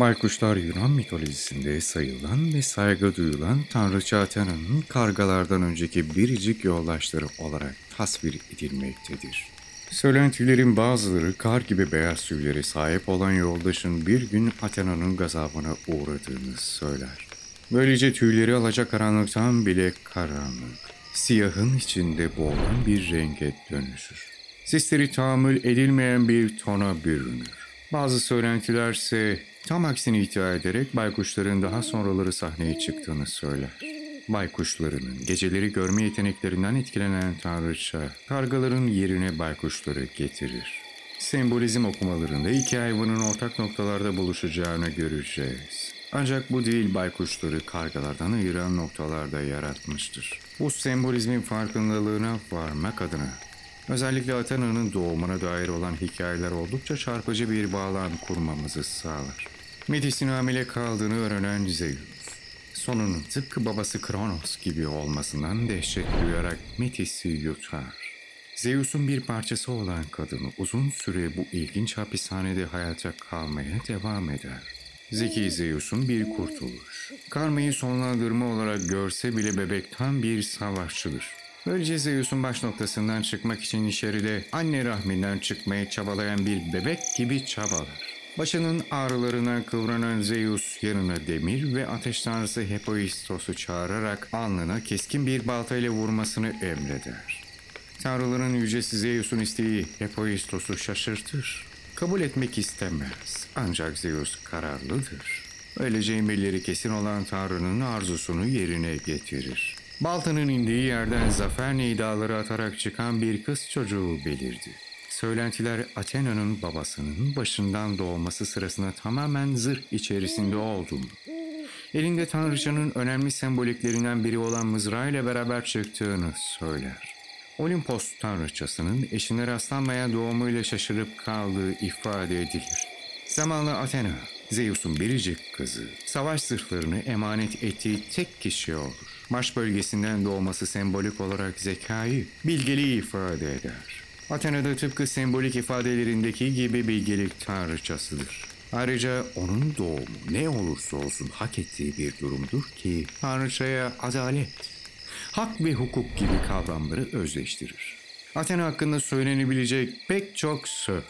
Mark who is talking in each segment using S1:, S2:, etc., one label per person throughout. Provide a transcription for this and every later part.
S1: Baykuşlar Yunan mitolojisinde sayılan ve saygı duyulan tanrıça Athena'nın kargalardan önceki biricik yoldaşları olarak tasvir edilmektedir. Söylentilerin bazıları kar gibi beyaz tüylere sahip olan yoldaşın bir gün Athena'nın gazabına uğradığını söyler. Böylece tüyleri alacakaranlıktan bile karanlık, siyahın içinde boğulan bir renge dönüşür. Sesleri tahammül edilmeyen bir tona bürünür. Bazı söylentiler ise tam aksini iddia ederek baykuşların daha sonraları sahneye çıktığını söyler. Baykuşlarının geceleri görme yeteneklerinden etkilenen tanrıça, kargaların yerine baykuşları getirir. Sembolizm okumalarında iki hayvanın ortak noktalarda buluşacağını göreceğiz. Ancak bu değil baykuşları kargalardan ayıran noktalarda yaratmıştır. Bu sembolizmin farkındalığına varmak adına özellikle Athena'nın doğumuna dair olan hikayeler oldukça çarpıcı bir bağlam kurmamızı sağlar. Metis'in hamile kaldığını öğrenen Zeus, sonunun tıpkı babası Kronos gibi olmasından dehşet duyarak Metis'i yutar. Zeus'un bir parçası olan kadın uzun süre bu ilginç hapishanede hayata kalmaya devam eder. Zeki Zeus'un bir kurtuluş. Karmayı sonlandırma olarak görse bile bebek tam bir savaşçıdır. Böylece Zeus'un baş noktasından çıkmak için içeride anne rahminden çıkmaya çabalayan bir bebek gibi çabalar. Başının ağrılarından kıvranan Zeus yanına demir ve ateş tanrısı Hephaistos'u çağırarak alnına keskin bir baltayla vurmasını emreder. Tanrıların yücesi Zeus'un isteği Hephaistos'u şaşırtır. Kabul etmek istemez. Ancak Zeus kararlıdır. Böylece emirleri kesin olan Tanrı'nın arzusunu yerine getirir. Baltanın indiği yerden zafer nidaları atarak çıkan bir kız çocuğu belirdi. Söylentiler Athena'nın babasının başından doğması sırasında tamamen zırh içerisinde olduğunu, elinde tanrıçanın önemli semboliklerinden biri olan mızrağıyla beraber çıktığını söyler. Olimpos tanrıçasının eşine rastlanmayan doğumuyla şaşırıp kaldığı ifade edilir. Zamanla Athena, Zeus'un biricik kızı, savaş zırhlarını emanet ettiği tek kişi olur. Maç bölgesinden doğması sembolik olarak zekayı, bilgeliği ifade eder. Athena da tıpkı sembolik ifadelerindeki gibi bilgelik tanrıçasıdır. Ayrıca onun doğumu ne olursa olsun hak ettiği bir durumdur ki tanrıçaya adalet, hak ve hukuk gibi kavramları özleştirir. Athena hakkında söylenebilecek pek çok söz,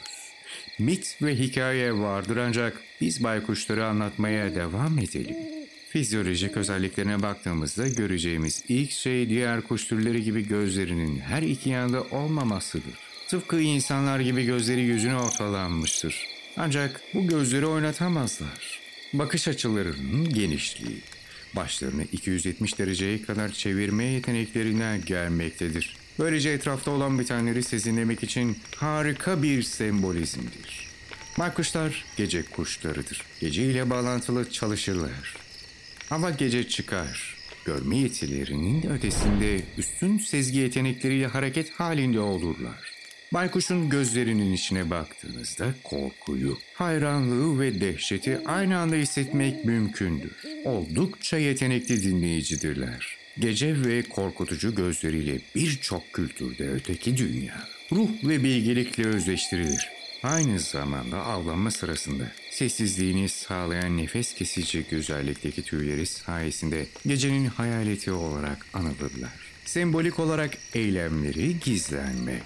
S1: mit ve hikaye vardır ancak biz baykuşları anlatmaya devam edelim. Fizyolojik özelliklerine baktığımızda göreceğimiz ilk şey diğer kuş türleri gibi gözlerinin her iki yanda olmamasıdır. Tıpkı insanlar gibi gözleri yüzüne ortalanmıştır. Ancak bu gözleri oynatamazlar. Bakış açılarının genişliği, başlarını 270 dereceye kadar çevirme yeteneklerinden gelmektedir. Böylece etrafta olan bitenleri sezinlemek için harika bir sembolizmdir. Baykuşlar gece kuşlarıdır. Gece ile bağlantılı çalışırlar. Ama gece çıkar. Görme yetilerinin ötesinde üstün sezgi yetenekleriyle hareket halinde olurlar. Baykuşun gözlerinin içine baktığınızda korkuyu, hayranlığı ve dehşeti aynı anda hissetmek mümkündür. Oldukça yetenekli dinleyicidirler. Gece ve korkutucu gözleriyle birçok kültürde öteki dünya, ruh ve bilgelikle özleştirilir. Aynı zamanda avlanma sırasında sessizliğini sağlayan nefes kesici güzellikteki tüyleri sayesinde gecenin hayaleti olarak anılırlar. Sembolik olarak eylemleri gizlenme,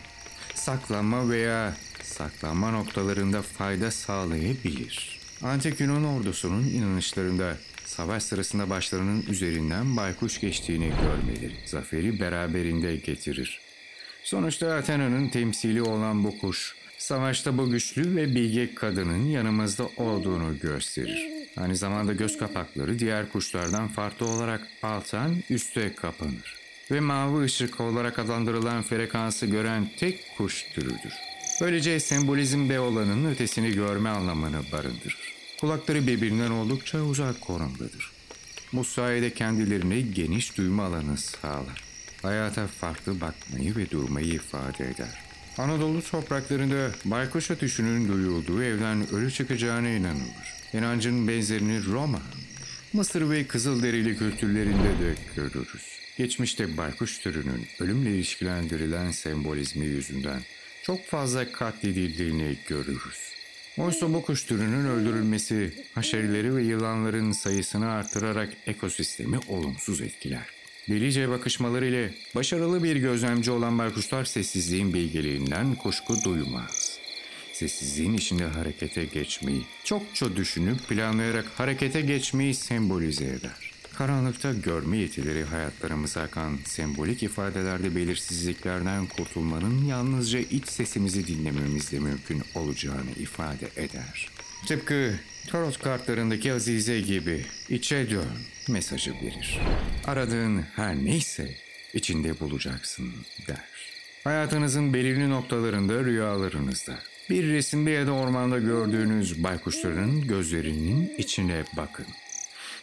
S1: saklanma veya saklanma noktalarında fayda sağlayabilir. Antik Yunan ordusunun inanışlarında savaş sırasında başlarının üzerinden baykuş geçtiğini görmeleri zaferi beraberinde getirir. Sonuçta Athena'nın temsili olan bu kuş, savaşta bu güçlü ve bilge kadının yanımızda olduğunu gösterir. Aynı zamanda göz kapakları diğer kuşlardan farklı olarak alttan üste kapanır ve mavi ışık olarak adlandırılan frekansı gören tek kuş türüdür. Böylece sembolizm de olanın ötesini görme anlamını barındırır. Kulakları birbirinden oldukça uzak konumdadır. Bu sayede kendilerine geniş duyma alanı sağlar. Hayata farklı bakmayı ve durmayı ifade eder. Anadolu topraklarında baykuş ötüşünün duyulduğu evden ölü çıkacağına inanılır. İnancın benzerini Roma, Mısır ve Kızılderili kültürlerinde de görürüz. Geçmişte baykuş türünün ölümle ilişkilendirilen sembolizmi yüzünden çok fazla katledildiğini görürüz. Oysa bu kuş türünün öldürülmesi haşerileri ve yılanların sayısını artırarak ekosistemi olumsuz etkiler. Delice bakışmaları ile başarılı bir gözlemci olan baykuşlar sessizliğin bilgeliğinden kuşku duymaz. Sessizliğin içinde harekete geçmeyi, çokça düşünüp planlayarak harekete geçmeyi sembolize eder. Karanlıkta görme yetileri hayatlarımıza akan sembolik ifadelerde belirsizliklerden kurtulmanın yalnızca iç sesimizi dinlememizle mümkün olacağını ifade eder. Tıpkı tarot kartlarındaki Azize gibi içe dön mesajı verir. Aradığın her neyse içinde bulacaksın der. Hayatınızın belirli noktalarında rüyalarınızda. Bir resimde ya da ormanda gördüğünüz baykuşların gözlerinin içine bakın.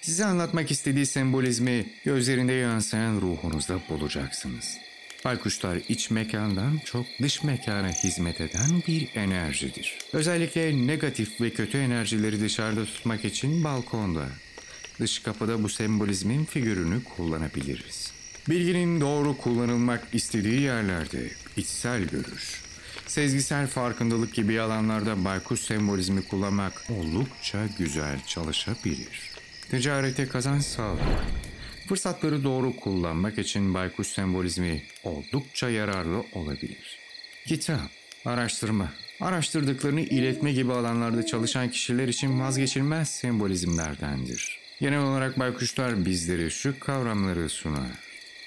S1: Size anlatmak istediği sembolizmi gözlerinde yansıyan ruhunuzda bulacaksınız. Baykuşlar iç mekandan çok dış mekana hizmet eden bir enerjidir. Özellikle negatif ve kötü enerjileri dışarıda tutmak için balkonda, dış kapıda bu sembolizmin figürünü kullanabiliriz. Bilginin doğru kullanılmak istediği yerlerde içsel görüş, sezgisel farkındalık gibi alanlarda baykuş sembolizmi kullanmak oldukça güzel çalışabilir. Ticarete kazanç sağlar. Fırsatları doğru kullanmak için baykuş sembolizmi oldukça yararlı olabilir. Kitap, araştırma, araştırdıklarını iletme gibi alanlarda çalışan kişiler için vazgeçilmez sembolizmlerdendir. Genel olarak baykuşlar bizlere şu kavramları sunar.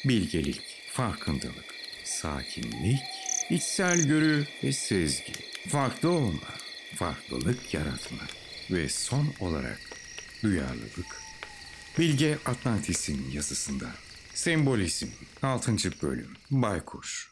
S1: Bilgelik, farkındalık, sakinlik, içsel görü ve sezgi, farklı olma, farklılık yaratma ve son olarak duyarlılık. Bilge Atlantis'in yazısında. Sembolizm 6. bölüm Baykuş